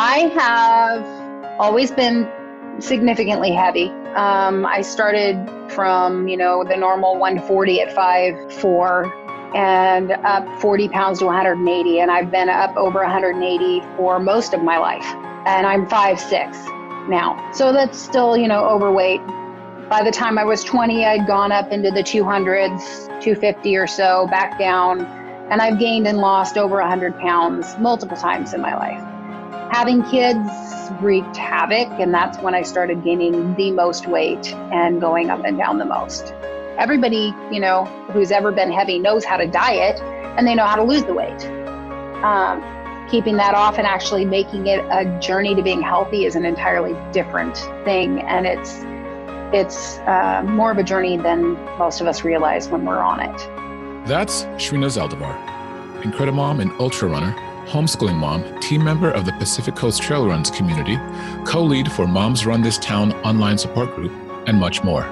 I have always been significantly heavy. Um, I started from, you know, the normal 140 at 5'4 and up 40 pounds to 180. And I've been up over 180 for most of my life. And I'm 5'6 now. So that's still, you know, overweight. By the time I was 20, I'd gone up into the 200s, 250 or so, back down. And I've gained and lost over 100 pounds multiple times in my life. Having kids wreaked havoc, and that's when I started gaining the most weight and going up and down the most. Everybody, you know, who's ever been heavy knows how to diet and they know how to lose the weight. Um, keeping that off and actually making it a journey to being healthy is an entirely different thing, and it's it's uh, more of a journey than most of us realize when we're on it. That's Shrina Zaldivar, Incredimom and ultra runner homeschooling mom, team member of the Pacific Coast Trail Runs community, co lead for Moms Run This Town online support group, and much more.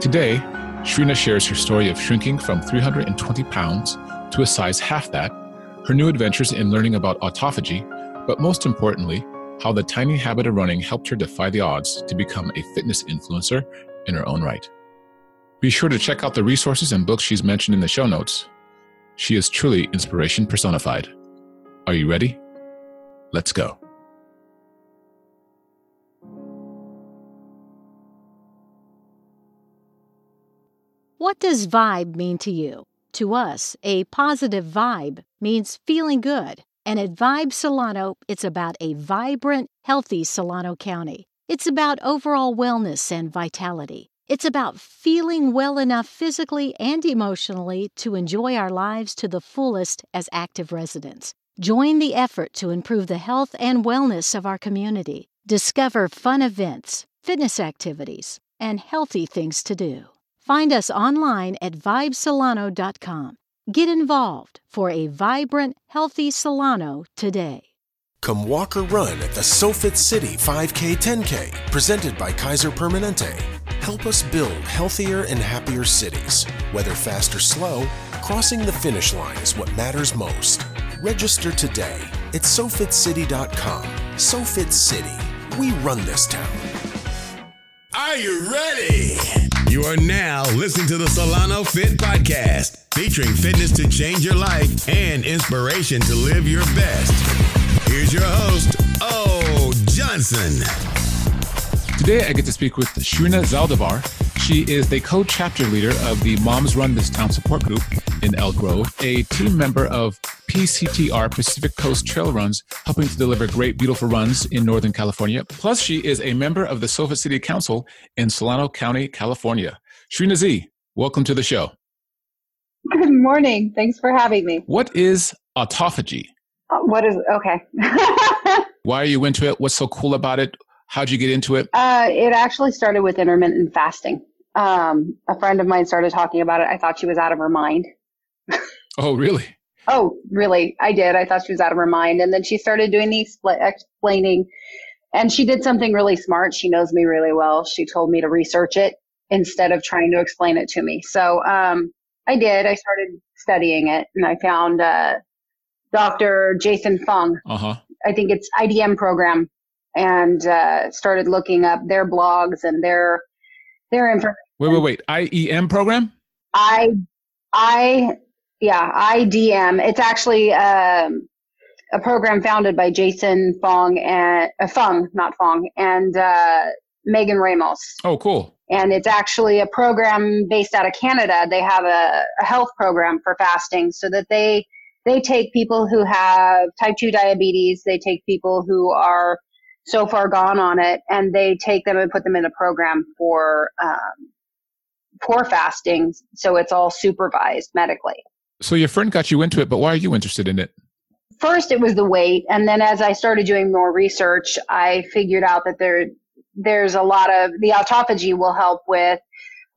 Today, Shrina shares her story of shrinking from 320 pounds to a size half that, her new adventures in learning about autophagy, but most importantly, how the tiny habit of running helped her defy the odds to become a fitness influencer in her own right. Be sure to check out the resources and books she's mentioned in the show notes. She is truly inspiration personified. Are you ready? Let's go. What does vibe mean to you? To us, a positive vibe means feeling good. And at Vibe Solano, it's about a vibrant, healthy Solano County. It's about overall wellness and vitality. It's about feeling well enough physically and emotionally to enjoy our lives to the fullest as active residents. Join the effort to improve the health and wellness of our community. Discover fun events, fitness activities, and healthy things to do. Find us online at vibesolano.com. Get involved for a vibrant, healthy Solano today. Come walk or run at the SoFit City 5K 10K, presented by Kaiser Permanente. Help us build healthier and happier cities. Whether fast or slow, crossing the finish line is what matters most. Register today at SoFitCity.com. SoFit City. We run this town. Are you ready? You are now listening to the Solano Fit Podcast, featuring fitness to change your life and inspiration to live your best. Here's your host, O Johnson. Today, I get to speak with Shrina Zaldivar. She is the co chapter leader of the Moms Run This Town support group in Elk Grove, a team member of PCTR Pacific Coast Trail Runs, helping to deliver great, beautiful runs in Northern California. Plus, she is a member of the SoFit City Council in Solano County, California. Shrina Z, welcome to the show. Good morning. Thanks for having me. What is autophagy? Uh, what is okay? Why are you into it? What's so cool about it? How'd you get into it? Uh, it actually started with intermittent fasting. Um, a friend of mine started talking about it. I thought she was out of her mind. oh, really? Oh, really? I did. I thought she was out of her mind. And then she started doing the expl- explaining. And she did something really smart. She knows me really well. She told me to research it instead of trying to explain it to me. So um, I did. I started studying it and I found uh, Dr. Jason Fung. Uh-huh. I think it's IDM program and uh, started looking up their blogs and their their information. Wait, wait, wait. IEM program? I I yeah, IDM. It's actually um, a program founded by Jason Fong and uh, Fung, not Fong, and uh, Megan Ramos. Oh, cool. And it's actually a program based out of Canada. They have a, a health program for fasting so that they they take people who have type 2 diabetes, they take people who are so far gone on it, and they take them and put them in a program for um, for fasting. So it's all supervised medically. So your friend got you into it, but why are you interested in it? First, it was the weight, and then as I started doing more research, I figured out that there there's a lot of the autophagy will help with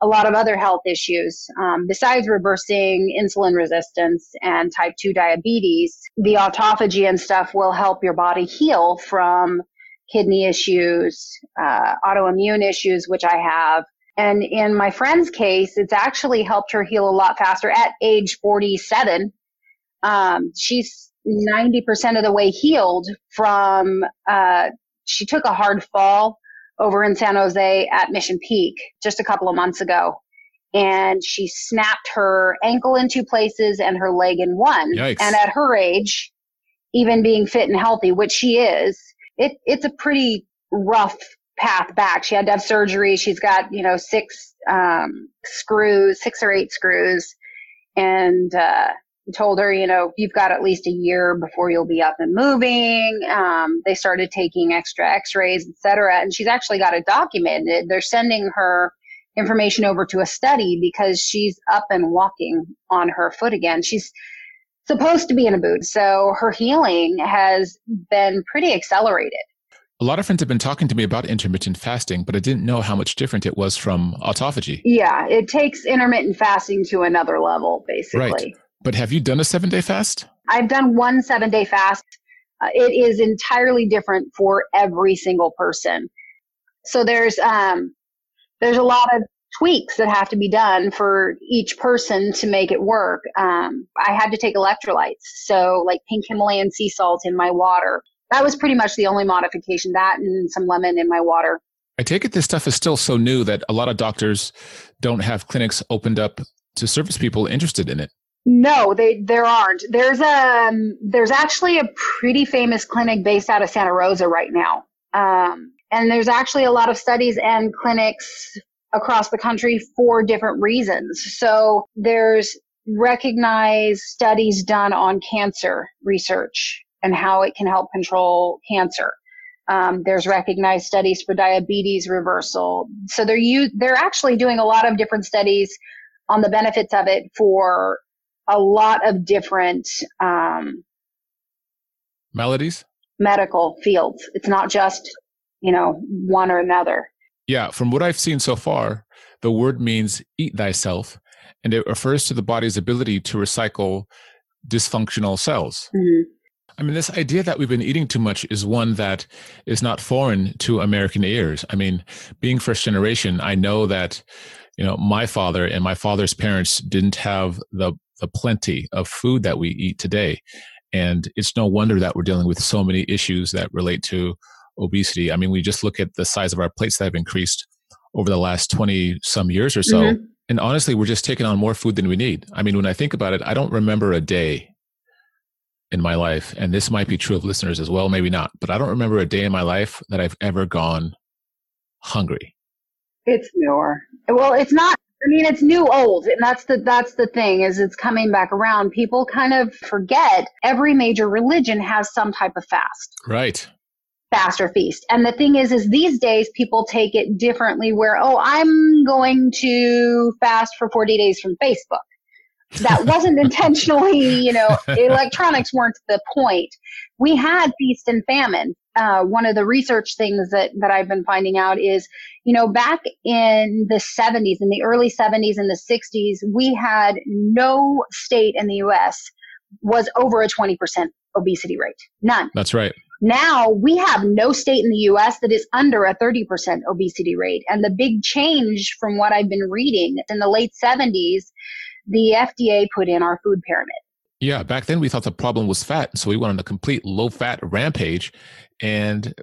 a lot of other health issues. Um, besides reversing insulin resistance and type 2 diabetes, the autophagy and stuff will help your body heal from kidney issues, uh, autoimmune issues, which I have. And in my friend's case, it's actually helped her heal a lot faster at age 47. Um, she's 90% of the way healed from, uh, she took a hard fall over in San Jose at Mission Peak just a couple of months ago. And she snapped her ankle in two places and her leg in one. Yikes. And at her age, even being fit and healthy, which she is, it, it's a pretty rough path back. She had to have surgery. She's got, you know, six um, screws, six or eight screws. And uh, told her, you know, you've got at least a year before you'll be up and moving. Um, they started taking extra x-rays, et cetera. And she's actually got it documented. They're sending her information over to a study because she's up and walking on her foot again. She's supposed to be in a boot. So her healing has been pretty accelerated. A lot of friends have been talking to me about intermittent fasting, but I didn't know how much different it was from autophagy. Yeah, it takes intermittent fasting to another level, basically. Right. But have you done a seven day fast? I've done one seven day fast. Uh, it is entirely different for every single person. So there's um, there's a lot of tweaks that have to be done for each person to make it work. Um, I had to take electrolytes, so like pink Himalayan sea salt in my water. That was pretty much the only modification. That and some lemon in my water. I take it this stuff is still so new that a lot of doctors don't have clinics opened up to service people interested in it. No, they there aren't. There's a um, there's actually a pretty famous clinic based out of Santa Rosa right now, um, and there's actually a lot of studies and clinics across the country for different reasons. So there's recognized studies done on cancer research and how it can help control cancer. Um, there's recognized studies for diabetes reversal. So they're they're actually doing a lot of different studies on the benefits of it for a lot of different um, maladies, medical fields. It's not just you know one or another. Yeah, from what I've seen so far, the word means eat thyself, and it refers to the body's ability to recycle dysfunctional cells. Mm-hmm. I mean, this idea that we've been eating too much is one that is not foreign to American ears. I mean, being first generation, I know that, you know, my father and my father's parents didn't have the the plenty of food that we eat today. And it's no wonder that we're dealing with so many issues that relate to obesity. I mean, we just look at the size of our plates that have increased over the last 20 some years or so. Mm-hmm. And honestly, we're just taking on more food than we need. I mean, when I think about it, I don't remember a day in my life, and this might be true of listeners as well, maybe not, but I don't remember a day in my life that I've ever gone hungry. It's newer. Well, it's not I mean, it's new old, and that's the that's the thing is it's coming back around. People kind of forget every major religion has some type of fast. Right. Fast or feast. And the thing is, is these days people take it differently where, oh, I'm going to fast for 40 days from Facebook. That wasn't intentionally, you know, electronics weren't the point. We had feast and famine uh, one of the research things that, that I've been finding out is, you know, back in the 70s, in the early 70s and the 60s, we had no state in the US was over a 20% obesity rate. None. That's right. Now we have no state in the US that is under a 30% obesity rate. And the big change from what I've been reading in the late 70s, the FDA put in our food pyramid. Yeah, back then we thought the problem was fat. So we went on a complete low fat rampage and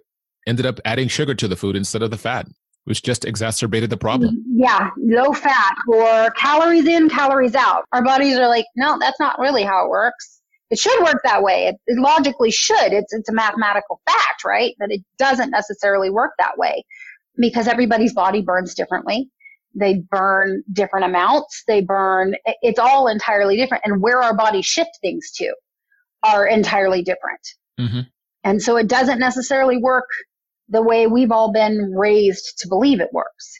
ended up adding sugar to the food instead of the fat, which just exacerbated the problem. Mm, yeah, low fat or calories in, calories out. Our bodies are like, no, that's not really how it works. It should work that way. It, it logically should. It's, it's a mathematical fact, right? But it doesn't necessarily work that way because everybody's body burns differently. They burn different amounts. They burn, it's all entirely different. And where our bodies shift things to are entirely different. Mm-hmm. And so it doesn't necessarily work the way we've all been raised to believe it works.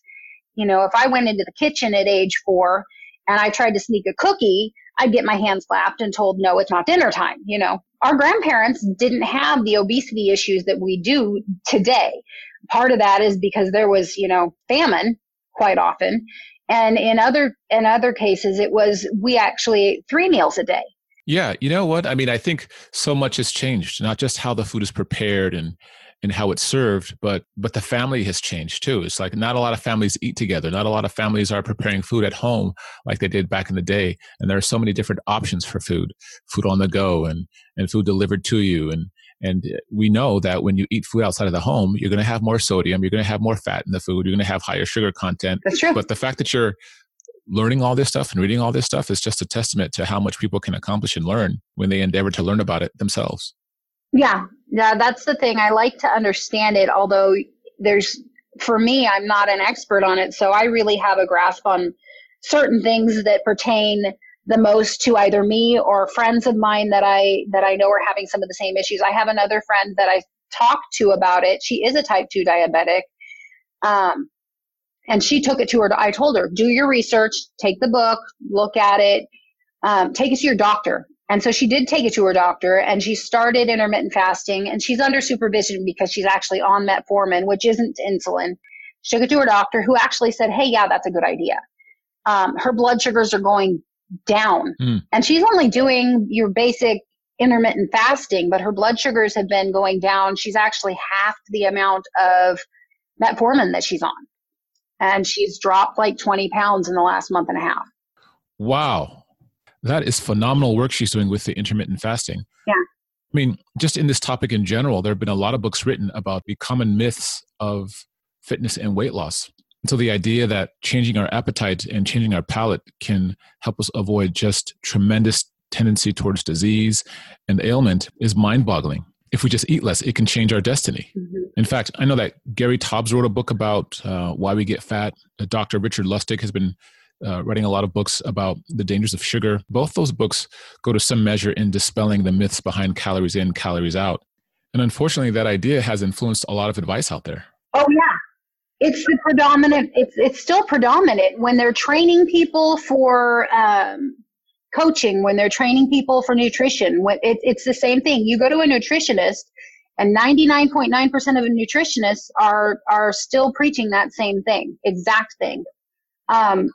You know, if I went into the kitchen at age four and I tried to sneak a cookie, I'd get my hand slapped and told, no, it's not dinner time. You know, our grandparents didn't have the obesity issues that we do today. Part of that is because there was, you know, famine quite often. And in other, in other cases, it was, we actually ate three meals a day. Yeah, you know what? I mean, I think so much has changed, not just how the food is prepared and and how it's served, but but the family has changed too. It's like not a lot of families eat together. Not a lot of families are preparing food at home like they did back in the day. And there are so many different options for food, food on the go and and food delivered to you and and we know that when you eat food outside of the home, you're going to have more sodium, you're going to have more fat in the food, you're going to have higher sugar content. That's true. But the fact that you're learning all this stuff and reading all this stuff is just a testament to how much people can accomplish and learn when they endeavor to learn about it themselves. Yeah, yeah, that's the thing. I like to understand it, although there's, for me, I'm not an expert on it. So I really have a grasp on certain things that pertain the most to either me or friends of mine that I, that I know are having some of the same issues. I have another friend that I talked to about it. She is a type 2 diabetic. Um, and she took it to her. I told her, do your research, take the book, look at it, um, take it to your doctor. And so she did take it to her doctor and she started intermittent fasting and she's under supervision because she's actually on metformin, which isn't insulin. She took it to her doctor who actually said, Hey, yeah, that's a good idea. Um, her blood sugars are going down mm. and she's only doing your basic intermittent fasting, but her blood sugars have been going down. She's actually half the amount of metformin that she's on and she's dropped like 20 pounds in the last month and a half. Wow. That is phenomenal work she's doing with the intermittent fasting. Yeah. I mean, just in this topic in general, there have been a lot of books written about the common myths of fitness and weight loss. And so the idea that changing our appetite and changing our palate can help us avoid just tremendous tendency towards disease and ailment is mind boggling if we just eat less, it can change our destiny. Mm-hmm. In fact, I know that Gary Taubes wrote a book about uh, why we get fat. Uh, Dr. Richard Lustig has been uh, writing a lot of books about the dangers of sugar. Both those books go to some measure in dispelling the myths behind calories in, calories out. And unfortunately, that idea has influenced a lot of advice out there. Oh, yeah. It's the predominant, it's, it's still predominant when they're training people for um, coaching, when they're training people for nutrition. When it, it's the same thing. You go to a nutritionist, and 99.9% of nutritionists are are still preaching that same thing, exact thing. Um,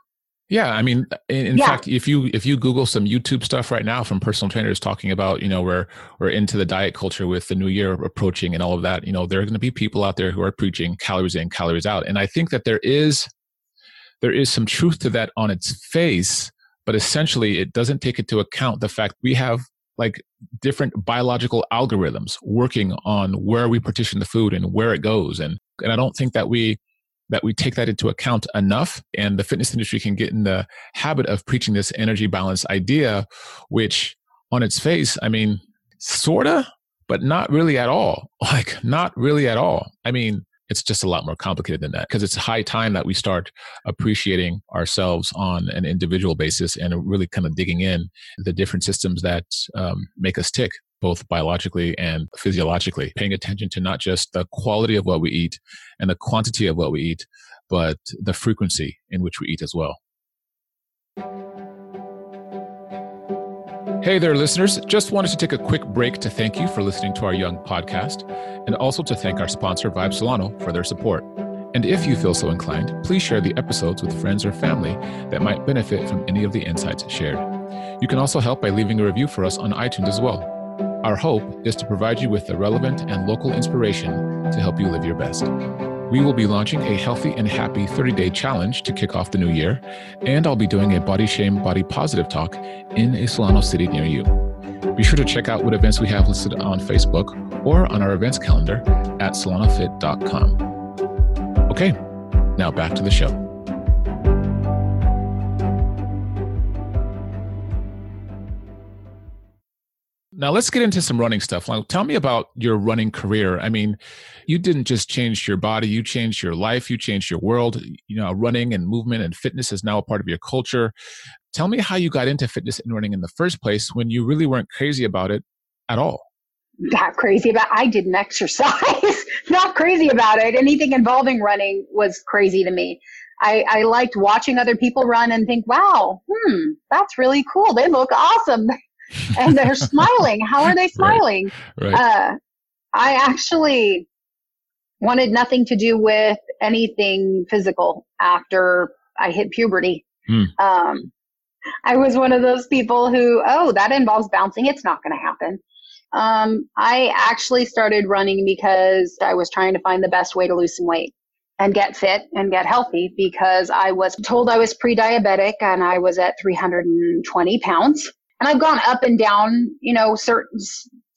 yeah, I mean, in, in yeah. fact, if you if you Google some YouTube stuff right now from personal trainers talking about, you know, we're we're into the diet culture with the new year approaching and all of that, you know, there are going to be people out there who are preaching calories in, calories out, and I think that there is there is some truth to that on its face but essentially it doesn't take into account the fact we have like different biological algorithms working on where we partition the food and where it goes and and I don't think that we that we take that into account enough and the fitness industry can get in the habit of preaching this energy balance idea which on its face I mean sorta but not really at all. Like not really at all. I mean it's just a lot more complicated than that because it's high time that we start appreciating ourselves on an individual basis and really kind of digging in the different systems that um, make us tick both biologically and physiologically paying attention to not just the quality of what we eat and the quantity of what we eat but the frequency in which we eat as well Hey there, listeners. Just wanted to take a quick break to thank you for listening to our Young podcast and also to thank our sponsor, Vibe Solano, for their support. And if you feel so inclined, please share the episodes with friends or family that might benefit from any of the insights shared. You can also help by leaving a review for us on iTunes as well. Our hope is to provide you with the relevant and local inspiration to help you live your best. We will be launching a healthy and happy 30 day challenge to kick off the new year, and I'll be doing a body shame, body positive talk in a Solano city near you. Be sure to check out what events we have listed on Facebook or on our events calendar at solanofit.com. Okay, now back to the show. Now let's get into some running stuff. Now, tell me about your running career. I mean, you didn't just change your body, you changed your life, you changed your world. You know, running and movement and fitness is now a part of your culture. Tell me how you got into fitness and running in the first place when you really weren't crazy about it at all. Not crazy about I didn't exercise. Not crazy about it. Anything involving running was crazy to me. I, I liked watching other people run and think, wow, hmm, that's really cool. They look awesome and they're smiling. How are they smiling? Right. right. Uh, I actually wanted nothing to do with anything physical after I hit puberty. Hmm. Um, I was one of those people who, oh, that involves bouncing. It's not going to happen. Um, I actually started running because I was trying to find the best way to lose some weight and get fit and get healthy because I was told I was pre diabetic and I was at 320 pounds. And I've gone up and down, you know, certain,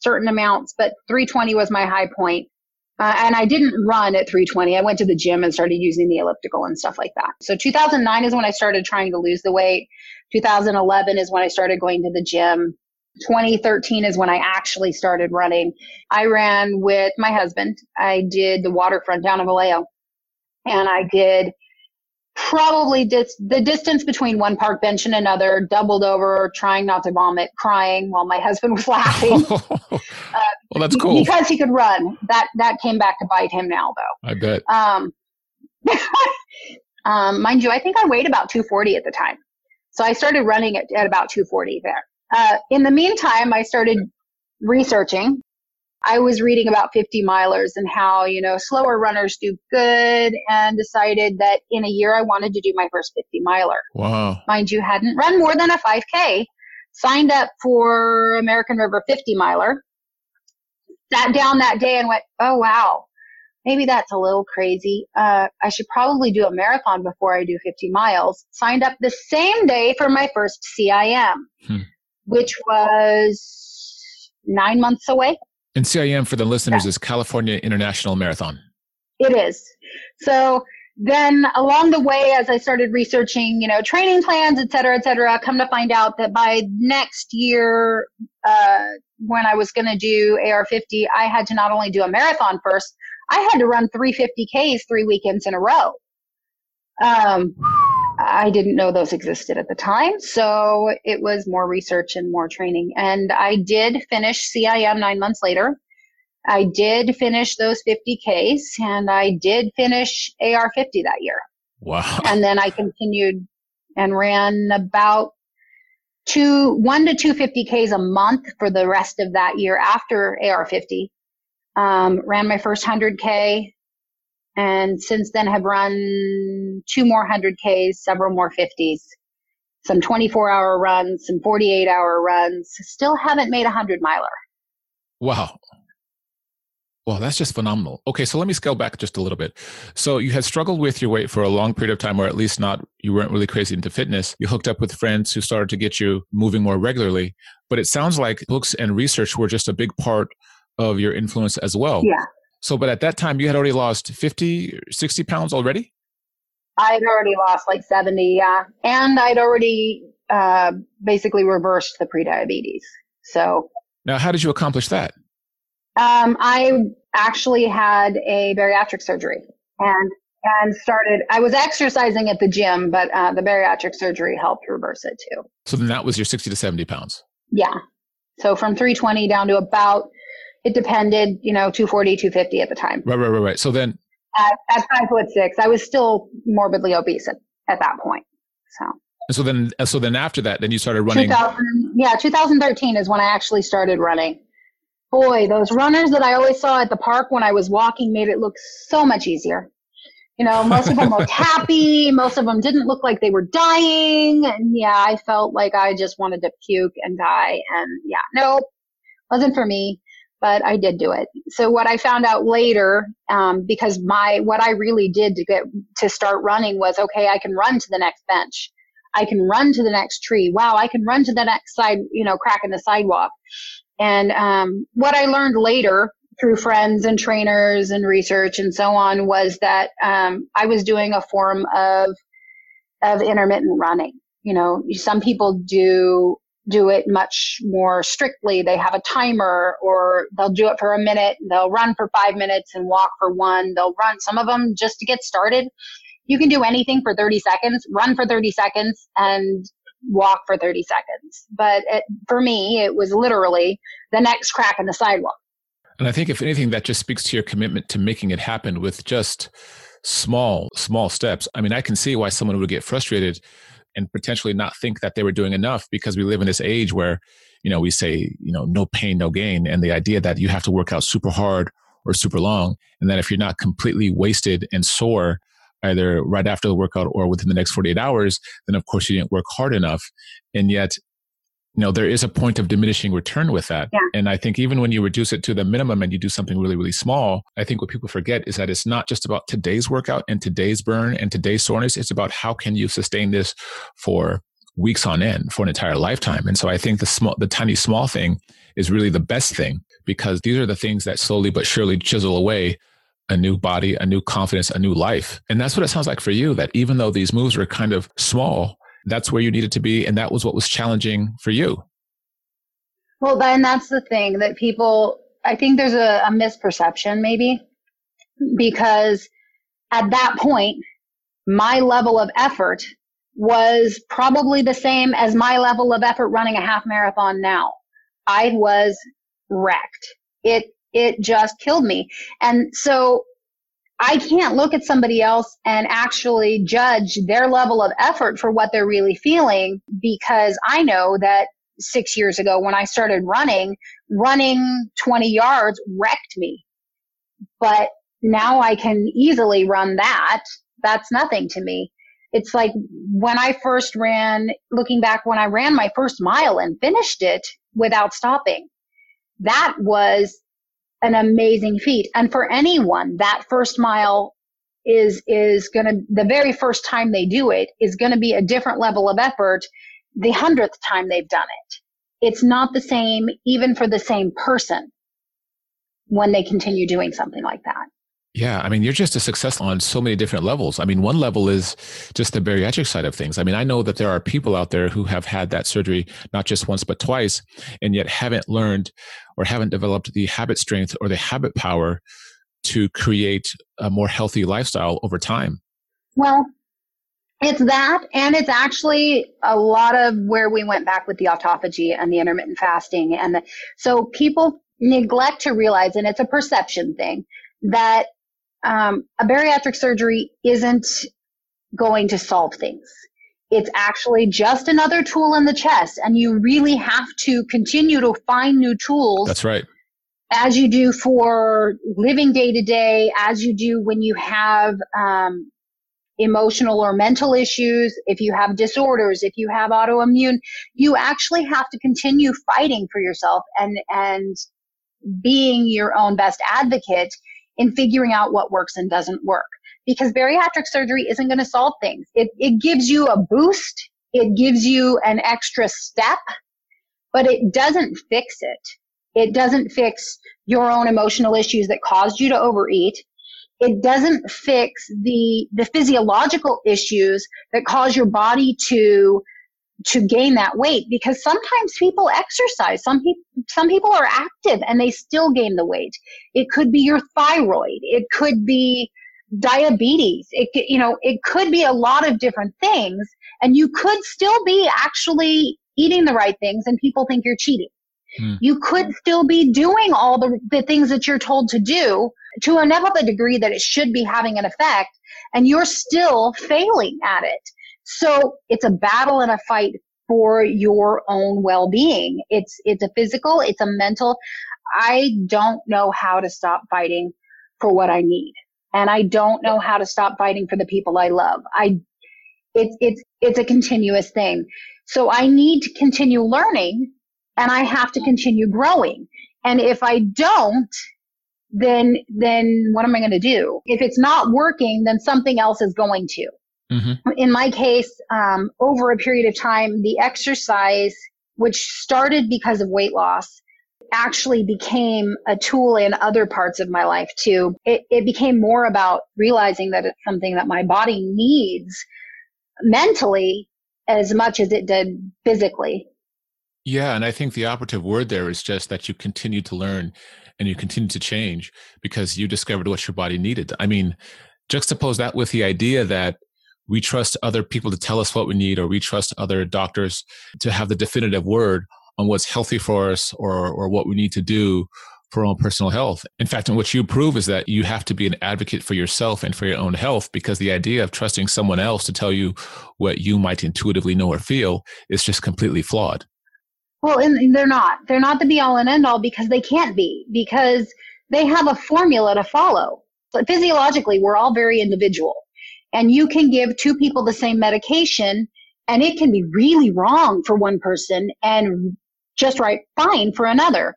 certain amounts, but 320 was my high point. Uh, and I didn't run at 320. I went to the gym and started using the elliptical and stuff like that. So 2009 is when I started trying to lose the weight. 2011 is when I started going to the gym. 2013 is when I actually started running. I ran with my husband. I did the waterfront down in Vallejo and I did probably dis- the distance between one park bench and another, doubled over, trying not to vomit, crying while my husband was laughing. uh, well, that's cool because he could run. That that came back to bite him now, though. I bet. Um, um, mind you, I think I weighed about 240 at the time, so I started running at, at about 240 there. Uh, in the meantime, I started researching I was reading about 50 milers and how, you know, slower runners do good and decided that in a year I wanted to do my first 50 miler. Wow. Mind you, hadn't run more than a 5K, signed up for American River 50 miler, sat down that day and went, oh, wow, maybe that's a little crazy. Uh, I should probably do a marathon before I do 50 miles. Signed up the same day for my first CIM, hmm. which was nine months away. And CIM for the listeners yeah. is California International Marathon. It is. So then along the way, as I started researching, you know, training plans, et cetera, et cetera, come to find out that by next year, uh, when I was going to do AR50, I had to not only do a marathon first, I had to run 350Ks three weekends in a row. Um, I didn't know those existed at the time. So it was more research and more training. And I did finish CIM nine months later. I did finish those 50Ks and I did finish AR50 that year. Wow. And then I continued and ran about two, one to two 50Ks a month for the rest of that year after AR50. Um, ran my first 100K and since then have run two more 100Ks, several more 50s, some 24 hour runs, some 48 hour runs. Still haven't made a 100 miler. Wow. Well, that's just phenomenal. Okay, so let me scale back just a little bit. So you had struggled with your weight for a long period of time, or at least not, you weren't really crazy into fitness. You hooked up with friends who started to get you moving more regularly. But it sounds like books and research were just a big part of your influence as well. Yeah. So, but at that time, you had already lost 50, 60 pounds already? I'd already lost like 70, yeah. And I'd already uh, basically reversed the prediabetes. So. Now, how did you accomplish that? Um, I actually had a bariatric surgery and and started. I was exercising at the gym, but uh, the bariatric surgery helped reverse it too. So then that was your 60 to 70 pounds. Yeah. So from 320 down to about it depended, you know, 240, 250 at the time. Right, right, right, right. So then at, at five foot six, I was still morbidly obese at, at that point. So. And so then, uh, so then after that, then you started running. 2000, yeah, 2013 is when I actually started running. Boy, those runners that I always saw at the park when I was walking made it look so much easier. You know, most of them looked happy. Most of them didn't look like they were dying. And yeah, I felt like I just wanted to puke and die. And yeah, nope, wasn't for me but I did do it. So what I found out later, um, because my what I really did to get to start running was okay, I can run to the next bench, I can run to the next tree. Wow, I can run to the next side, you know, crack in the sidewalk. And um, what I learned later through friends and trainers and research and so on was that um, I was doing a form of of intermittent running. You know, some people do do it much more strictly. They have a timer or they'll do it for a minute. They'll run for five minutes and walk for one. They'll run some of them just to get started. You can do anything for 30 seconds, run for 30 seconds and walk for 30 seconds. But it, for me, it was literally the next crack in the sidewalk. And I think if anything, that just speaks to your commitment to making it happen with just small, small steps. I mean, I can see why someone would get frustrated and potentially not think that they were doing enough because we live in this age where, you know, we say, you know, no pain, no gain. And the idea that you have to work out super hard or super long. And that if you're not completely wasted and sore either right after the workout or within the next 48 hours, then of course you didn't work hard enough. And yet, you know, there is a point of diminishing return with that. Yeah. And I think even when you reduce it to the minimum and you do something really, really small, I think what people forget is that it's not just about today's workout and today's burn and today's soreness. It's about how can you sustain this for weeks on end for an entire lifetime. And so I think the small, the tiny small thing is really the best thing because these are the things that slowly but surely chisel away a new body, a new confidence, a new life. And that's what it sounds like for you that even though these moves are kind of small, that's where you needed to be. And that was what was challenging for you. Well, then that's the thing that people, I think there's a, a misperception maybe because at that point, my level of effort was probably the same as my level of effort running a half marathon now. I was wrecked. It, it just killed me. And so I can't look at somebody else and actually judge their level of effort for what they're really feeling because I know that six years ago when I started running, running 20 yards wrecked me. But now I can easily run that. That's nothing to me. It's like when I first ran, looking back when I ran my first mile and finished it without stopping. That was an amazing feat. And for anyone, that first mile is, is going to, the very first time they do it is going to be a different level of effort the hundredth time they've done it. It's not the same even for the same person when they continue doing something like that. Yeah, I mean, you're just a success on so many different levels. I mean, one level is just the bariatric side of things. I mean, I know that there are people out there who have had that surgery not just once, but twice, and yet haven't learned or haven't developed the habit strength or the habit power to create a more healthy lifestyle over time. Well, it's that, and it's actually a lot of where we went back with the autophagy and the intermittent fasting. And the, so people neglect to realize, and it's a perception thing, that um, a bariatric surgery isn't going to solve things. It's actually just another tool in the chest, and you really have to continue to find new tools. That's right. As you do for living day to day, as you do when you have um, emotional or mental issues, if you have disorders, if you have autoimmune, you actually have to continue fighting for yourself and and being your own best advocate in figuring out what works and doesn't work. Because bariatric surgery isn't going to solve things. It, it gives you a boost. It gives you an extra step, but it doesn't fix it. It doesn't fix your own emotional issues that caused you to overeat. It doesn't fix the, the physiological issues that cause your body to to gain that weight because sometimes people exercise. Some people, some people are active and they still gain the weight. It could be your thyroid. It could be diabetes. It, you know, it could be a lot of different things and you could still be actually eating the right things and people think you're cheating. Hmm. You could still be doing all the, the things that you're told to do to enough of a degree that it should be having an effect and you're still failing at it. So it's a battle and a fight for your own well-being. It's, it's a physical, it's a mental. I don't know how to stop fighting for what I need. And I don't know how to stop fighting for the people I love. I, it's, it's, it's a continuous thing. So I need to continue learning and I have to continue growing. And if I don't, then, then what am I going to do? If it's not working, then something else is going to. Mm-hmm. In my case, um, over a period of time, the exercise, which started because of weight loss, actually became a tool in other parts of my life too. It, it became more about realizing that it's something that my body needs mentally as much as it did physically. Yeah, and I think the operative word there is just that you continue to learn and you continue to change because you discovered what your body needed. I mean, juxtapose that with the idea that we trust other people to tell us what we need, or we trust other doctors to have the definitive word on what's healthy for us or, or what we need to do for our own personal health. In fact, what you prove is that you have to be an advocate for yourself and for your own health because the idea of trusting someone else to tell you what you might intuitively know or feel is just completely flawed. Well, and they're not. They're not the be all and end all because they can't be because they have a formula to follow. But physiologically, we're all very individual. And you can give two people the same medication and it can be really wrong for one person and just right fine for another.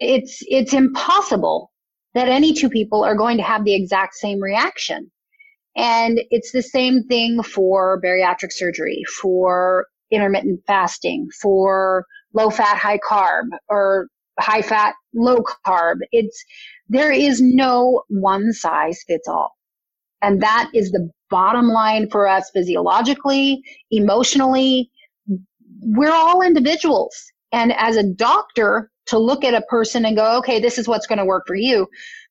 It's, it's impossible that any two people are going to have the exact same reaction. And it's the same thing for bariatric surgery, for intermittent fasting, for low fat, high carb, or high fat, low carb. It's, there is no one size fits all. And that is the bottom line for us physiologically, emotionally. We're all individuals. And as a doctor, to look at a person and go, okay, this is what's going to work for you.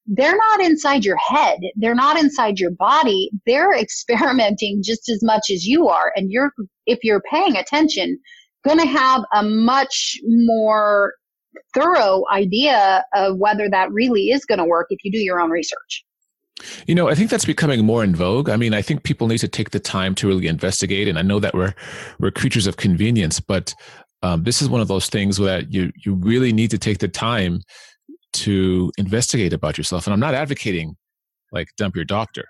They're not inside your head. They're not inside your body. They're experimenting just as much as you are. And you're, if you're paying attention, going to have a much more thorough idea of whether that really is going to work if you do your own research. You know, I think that's becoming more in vogue. I mean, I think people need to take the time to really investigate, and I know that we're we're creatures of convenience, but um, this is one of those things that you you really need to take the time to investigate about yourself. And I'm not advocating like dump your doctor.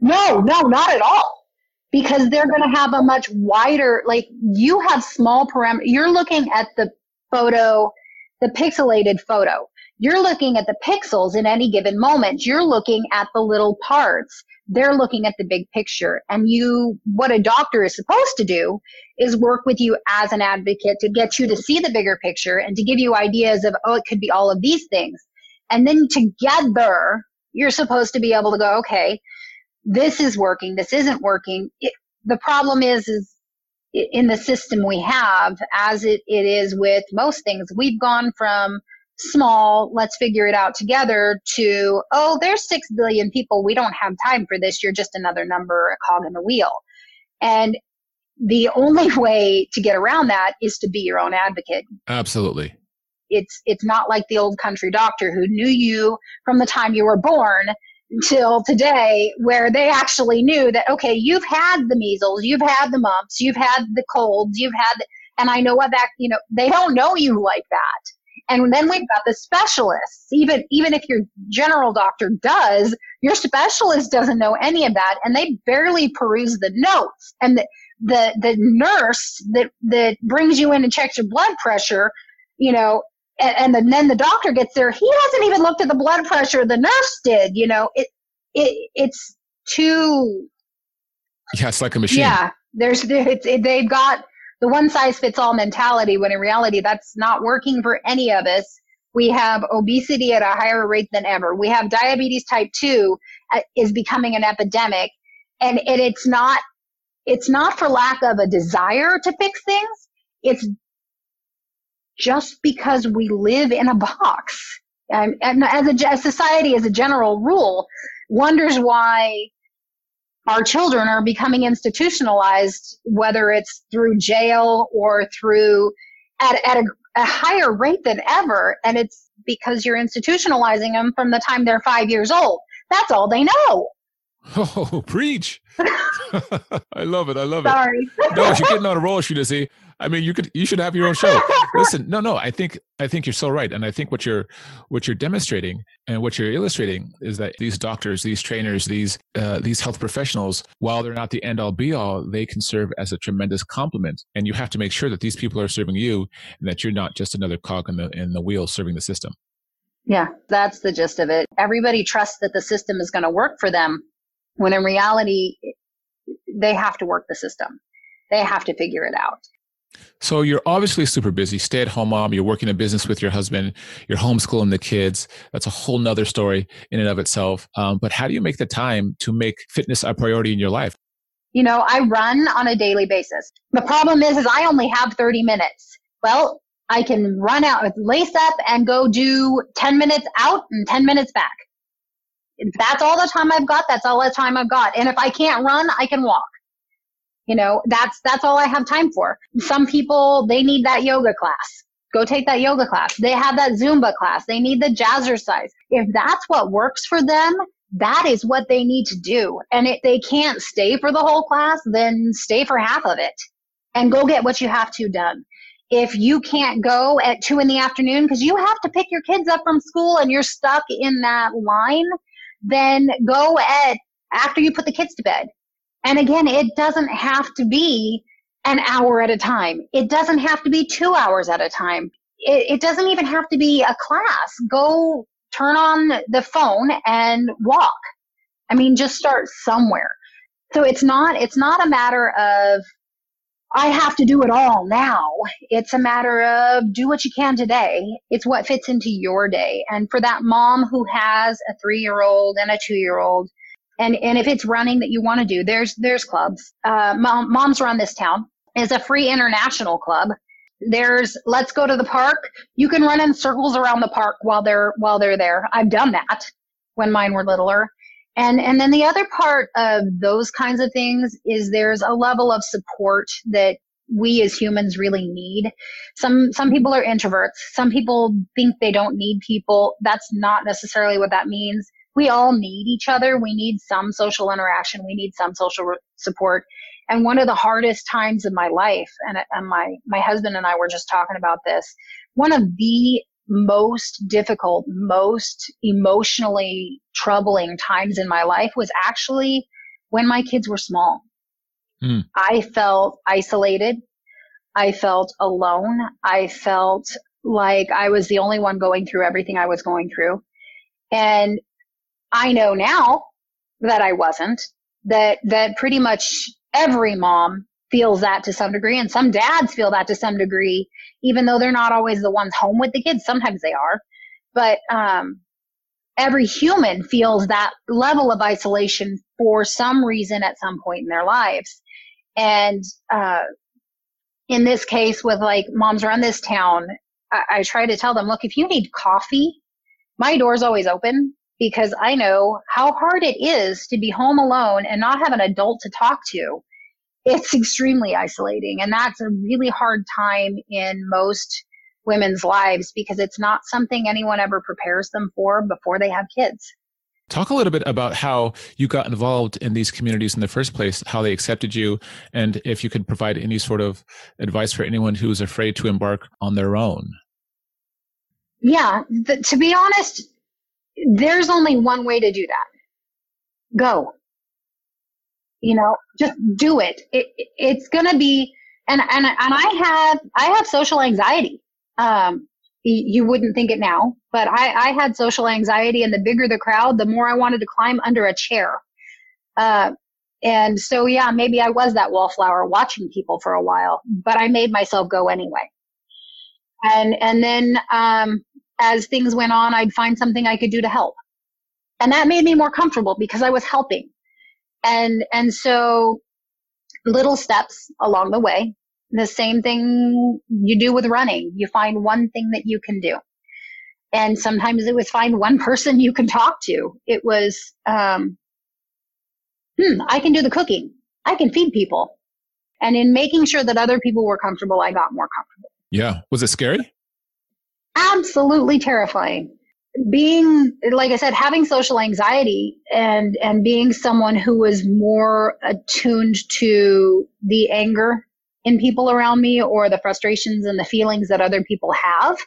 No, no, not at all. Because they're going to have a much wider, like you have small parameter. You're looking at the photo, the pixelated photo. You're looking at the pixels in any given moment. You're looking at the little parts. They're looking at the big picture. And you, what a doctor is supposed to do is work with you as an advocate to get you to see the bigger picture and to give you ideas of, oh, it could be all of these things. And then together, you're supposed to be able to go, okay, this is working. This isn't working. It, the problem is, is in the system we have, as it, it is with most things, we've gone from small, let's figure it out together to, oh, there's six billion people. We don't have time for this. You're just another number, a cog in the wheel. And the only way to get around that is to be your own advocate. Absolutely. It's, it's not like the old country doctor who knew you from the time you were born until today where they actually knew that okay you've had the measles you've had the mumps you've had the colds you've had the, and i know what that you know they don't know you like that and then we've got the specialists. Even, even if your general doctor does, your specialist doesn't know any of that and they barely peruse the notes. And the, the, the nurse that, that brings you in and checks your blood pressure, you know, and, and the, then the doctor gets there. He hasn't even looked at the blood pressure. The nurse did, you know, it, it, it's too. Yeah, it's like a machine. Yeah. There's, it's, it, they've got, the one size fits all mentality when in reality that's not working for any of us. We have obesity at a higher rate than ever. We have diabetes type 2 uh, is becoming an epidemic and it, it's not it's not for lack of a desire to fix things. It's just because we live in a box. And, as a as society, as a general rule, wonders why our children are becoming institutionalized, whether it's through jail or through at, at a, a higher rate than ever. And it's because you're institutionalizing them from the time they're five years old. That's all they know. Oh, preach. I love it. I love Sorry. it. Sorry. no, you're getting on a roll, Should see. I mean, you could you should have your own show. Listen, no, no, I think I think you're so right, and I think what you're what you're demonstrating and what you're illustrating is that these doctors, these trainers, these uh, these health professionals, while they're not the end all be all, they can serve as a tremendous complement. And you have to make sure that these people are serving you, and that you're not just another cog in the in the wheel serving the system. Yeah, that's the gist of it. Everybody trusts that the system is going to work for them, when in reality, they have to work the system. They have to figure it out. So you're obviously super busy, stay at home mom, you're working a business with your husband, you're homeschooling the kids. That's a whole nother story in and of itself. Um, but how do you make the time to make fitness a priority in your life? You know, I run on a daily basis. The problem is, is I only have 30 minutes. Well, I can run out, lace up and go do 10 minutes out and 10 minutes back. That's all the time I've got. That's all the time I've got. And if I can't run, I can walk. You know, that's, that's all I have time for. Some people, they need that yoga class. Go take that yoga class. They have that Zumba class. They need the jazzercise. If that's what works for them, that is what they need to do. And if they can't stay for the whole class, then stay for half of it and go get what you have to done. If you can't go at two in the afternoon because you have to pick your kids up from school and you're stuck in that line, then go at after you put the kids to bed. And again, it doesn't have to be an hour at a time. It doesn't have to be two hours at a time. It, it doesn't even have to be a class. Go turn on the phone and walk. I mean, just start somewhere. So it's not, it's not a matter of, I have to do it all now. It's a matter of do what you can today. It's what fits into your day. And for that mom who has a three year old and a two year old, and, and if it's running that you want to do, there's, there's clubs. Uh, Mom, Moms Run This Town is a free international club. There's Let's Go to the Park. You can run in circles around the park while they're, while they're there. I've done that when mine were littler. And, and then the other part of those kinds of things is there's a level of support that we as humans really need. Some, some people are introverts. Some people think they don't need people. That's not necessarily what that means we all need each other. We need some social interaction. We need some social re- support. And one of the hardest times in my life, and, and my, my husband and I were just talking about this, one of the most difficult, most emotionally troubling times in my life was actually when my kids were small. Mm. I felt isolated. I felt alone. I felt like I was the only one going through everything I was going through. And I know now that I wasn't, that, that pretty much every mom feels that to some degree and some dads feel that to some degree, even though they're not always the ones home with the kids. Sometimes they are, but, um, every human feels that level of isolation for some reason at some point in their lives. And, uh, in this case with like moms around this town, I, I try to tell them, look, if you need coffee, my door's always open because I know how hard it is to be home alone and not have an adult to talk to. It's extremely isolating. And that's a really hard time in most women's lives because it's not something anyone ever prepares them for before they have kids. Talk a little bit about how you got involved in these communities in the first place, how they accepted you, and if you could provide any sort of advice for anyone who is afraid to embark on their own. Yeah, the, to be honest, there's only one way to do that. Go. You know, just do it. it it's to be, and, and, and I have, I have social anxiety. Um, you wouldn't think it now, but I, I had social anxiety and the bigger the crowd, the more I wanted to climb under a chair. Uh, and so, yeah, maybe I was that wallflower watching people for a while, but I made myself go anyway. And, and then, um, as things went on, I'd find something I could do to help. And that made me more comfortable because I was helping. And, and so little steps along the way. The same thing you do with running. You find one thing that you can do. And sometimes it was find one person you can talk to. It was, um, hmm, I can do the cooking. I can feed people. And in making sure that other people were comfortable, I got more comfortable. Yeah. Was it scary? absolutely terrifying. Being, like I said, having social anxiety and, and being someone who was more attuned to the anger in people around me or the frustrations and the feelings that other people have,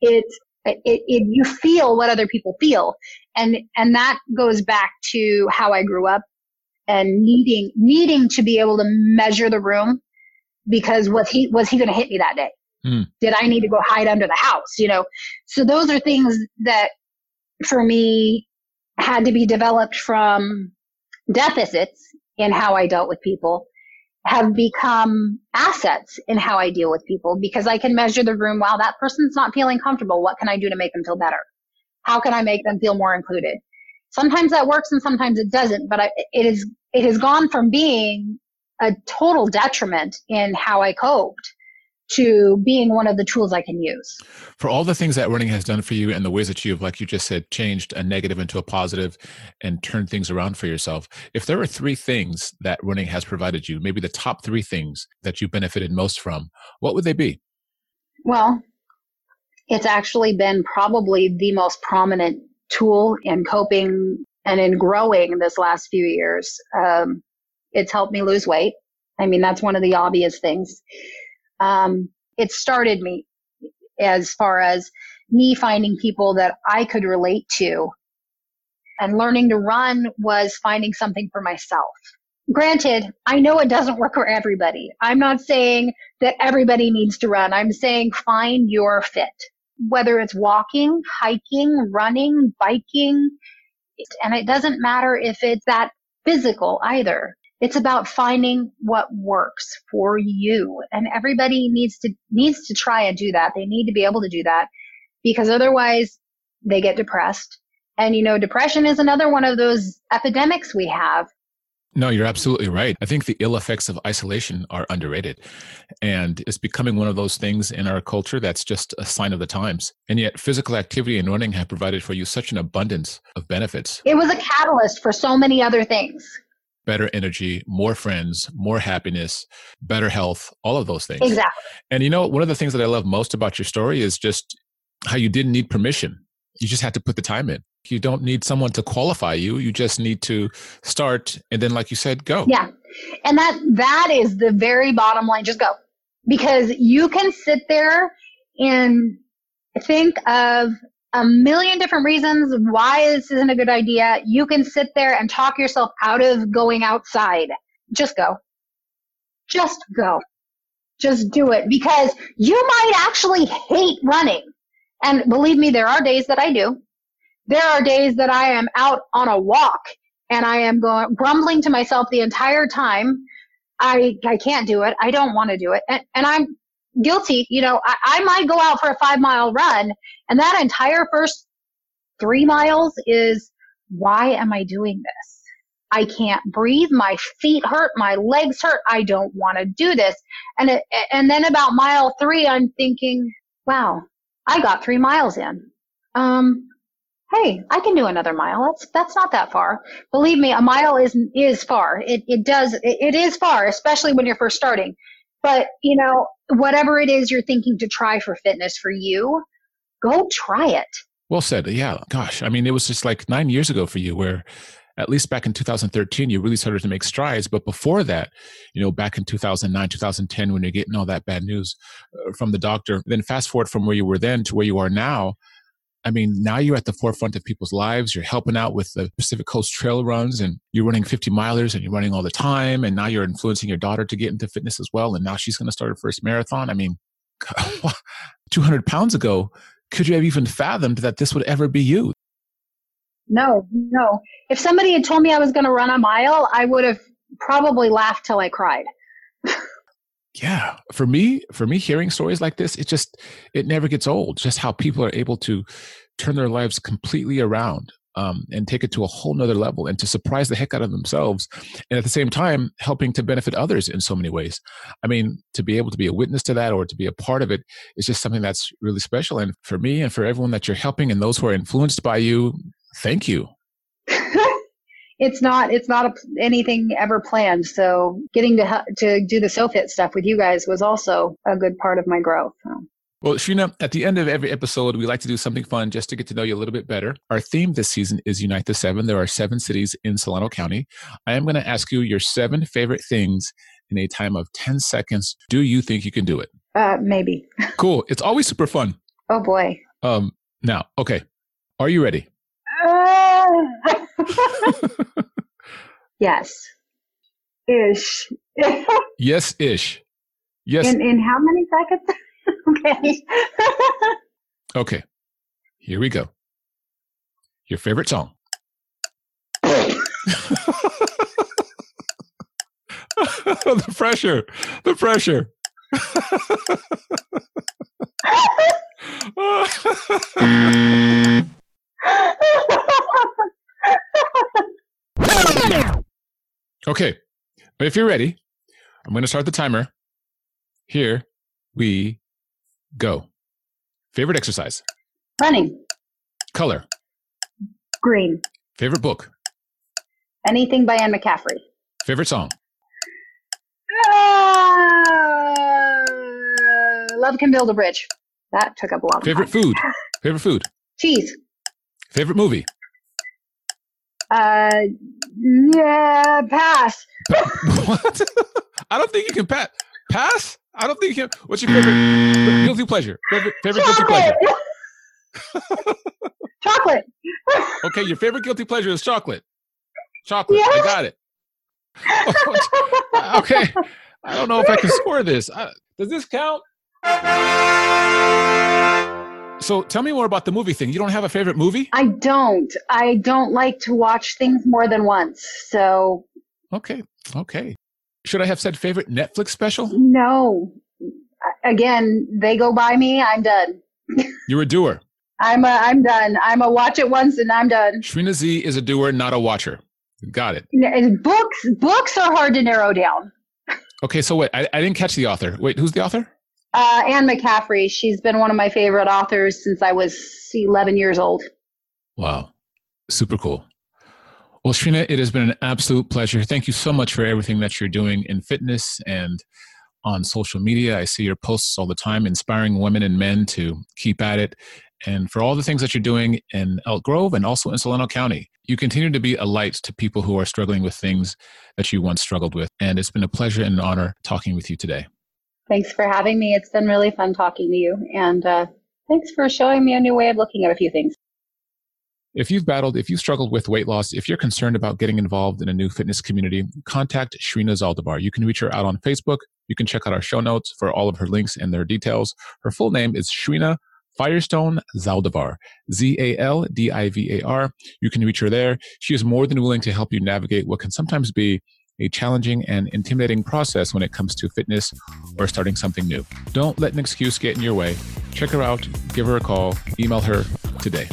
it, it, it, you feel what other people feel. And, and that goes back to how I grew up and needing, needing to be able to measure the room because was he, was he going to hit me that day? Mm. Did I need to go hide under the house? You know, so those are things that for me had to be developed from deficits in how I dealt with people have become assets in how I deal with people because I can measure the room. Wow, that person's not feeling comfortable. What can I do to make them feel better? How can I make them feel more included? Sometimes that works and sometimes it doesn't, but I, it is, it has gone from being a total detriment in how I coped to being one of the tools I can use. For all the things that running has done for you and the ways that you've, like you just said, changed a negative into a positive and turned things around for yourself, if there are three things that running has provided you, maybe the top three things that you benefited most from, what would they be? Well, it's actually been probably the most prominent tool in coping and in growing this last few years. Um, it's helped me lose weight. I mean, that's one of the obvious things um, it started me as far as me finding people that I could relate to And learning to run was finding something for myself. Granted, I know it doesn't work for everybody. I'm not saying that everybody needs to run. I'm saying find your fit, whether it's walking, hiking, running, biking. And it doesn't matter if it's that physical either. It's about finding what works for you. And everybody needs to, needs to try and do that. They need to be able to do that because otherwise they get depressed. And you know, depression is another one of those epidemics we have. No, you're absolutely right. I think the ill effects of isolation are underrated. And it's becoming one of those things in our culture that's just a sign of the times. And yet, physical activity and running have provided for you such an abundance of benefits. It was a catalyst for so many other things better energy, more friends, more happiness, better health, all of those things. Exactly. And you know, one of the things that I love most about your story is just how you didn't need permission. You just had to put the time in. You don't need someone to qualify you. You just need to start and then like you said, go. Yeah. And that that is the very bottom line. Just go. Because you can sit there and think of a million different reasons why this isn't a good idea. You can sit there and talk yourself out of going outside. Just go. Just go. Just do it because you might actually hate running. And believe me, there are days that I do. There are days that I am out on a walk and I am going, grumbling to myself the entire time. I, I can't do it. I don't want to do it. And, and I'm guilty. You know, I, I might go out for a five mile run and that entire first three miles is why am I doing this? I can't breathe. My feet hurt. My legs hurt. I don't want to do this. And it, and then about mile three, I'm thinking, wow, I got three miles in. Um, hey, I can do another mile. That's that's not that far. Believe me, a mile is is far. It it does it, it is far, especially when you're first starting. But you know, whatever it is you're thinking to try for fitness for you, go try it. Well said. Yeah. Gosh, I mean, it was just like nine years ago for you, where at least back in 2013, you really started to make strides. But before that, you know, back in 2009, 2010, when you're getting all that bad news uh, from the doctor, then fast forward from where you were then to where you are now, I mean, now you're at the forefront of people's lives. You're helping out with the Pacific Coast Trail runs and you're running 50 milers and you're running all the time. And now you're influencing your daughter to get into fitness as well. And now she's going to start her first marathon. I mean, 200 pounds ago, could you have even fathomed that this would ever be you? No, no. If somebody had told me I was going to run a mile, I would have probably laughed till I cried. yeah for me for me hearing stories like this it just it never gets old just how people are able to turn their lives completely around um, and take it to a whole nother level and to surprise the heck out of themselves and at the same time helping to benefit others in so many ways i mean to be able to be a witness to that or to be a part of it is just something that's really special and for me and for everyone that you're helping and those who are influenced by you thank you it's not it's not a, anything ever planned. So getting to to do the SoFit stuff with you guys was also a good part of my growth. Well, Shrina, at the end of every episode, we like to do something fun just to get to know you a little bit better. Our theme this season is Unite the Seven. There are seven cities in Solano County. I am going to ask you your seven favorite things in a time of 10 seconds. Do you think you can do it? Uh, maybe. cool. It's always super fun. Oh, boy. Um, now, okay. Are you ready? yes. Ish. yes, ish. Yes. In, in how many seconds? okay. okay. Here we go. Your favorite song. the pressure. The pressure. Okay. If you're ready, I'm going to start the timer. Here we go. Favorite exercise? Running. Color? Green. Favorite book? Anything by Anne McCaffrey. Favorite song? Uh, Love Can Build a Bridge. That took up a lot of Favorite food? Favorite food? Cheese. Favorite movie? Uh, yeah, pass. what? I don't think you can pass. Pass? I don't think you can. What's your favorite guilty pleasure? Favorite, favorite guilty pleasure? Chocolate. Okay, your favorite guilty pleasure is chocolate. Chocolate. Yeah. I got it. okay. I don't know if I can score this. Uh, does this count? So tell me more about the movie thing. You don't have a favorite movie? I don't. I don't like to watch things more than once. So. Okay. Okay. Should I have said favorite Netflix special? No. Again, they go by me. I'm done. You're a doer. I'm a, I'm done. I'm a watch it once and I'm done. Shrina Z is a doer, not a watcher. Got it. Books books are hard to narrow down. Okay, so wait, I, I didn't catch the author. Wait, who's the author? Uh, Anne McCaffrey. She's been one of my favorite authors since I was 11 years old. Wow, super cool. Well, Shrina, it has been an absolute pleasure. Thank you so much for everything that you're doing in fitness and on social media. I see your posts all the time, inspiring women and men to keep at it. And for all the things that you're doing in Elk Grove and also in Solano County, you continue to be a light to people who are struggling with things that you once struggled with. And it's been a pleasure and an honor talking with you today. Thanks for having me. It's been really fun talking to you. And uh, thanks for showing me a new way of looking at a few things. If you've battled, if you've struggled with weight loss, if you're concerned about getting involved in a new fitness community, contact Shrina Zaldivar. You can reach her out on Facebook. You can check out our show notes for all of her links and their details. Her full name is Shrina Firestone Zaldivar, Z A L D I V A R. You can reach her there. She is more than willing to help you navigate what can sometimes be a challenging and intimidating process when it comes to fitness or starting something new. Don't let an excuse get in your way. Check her out, give her a call, email her today.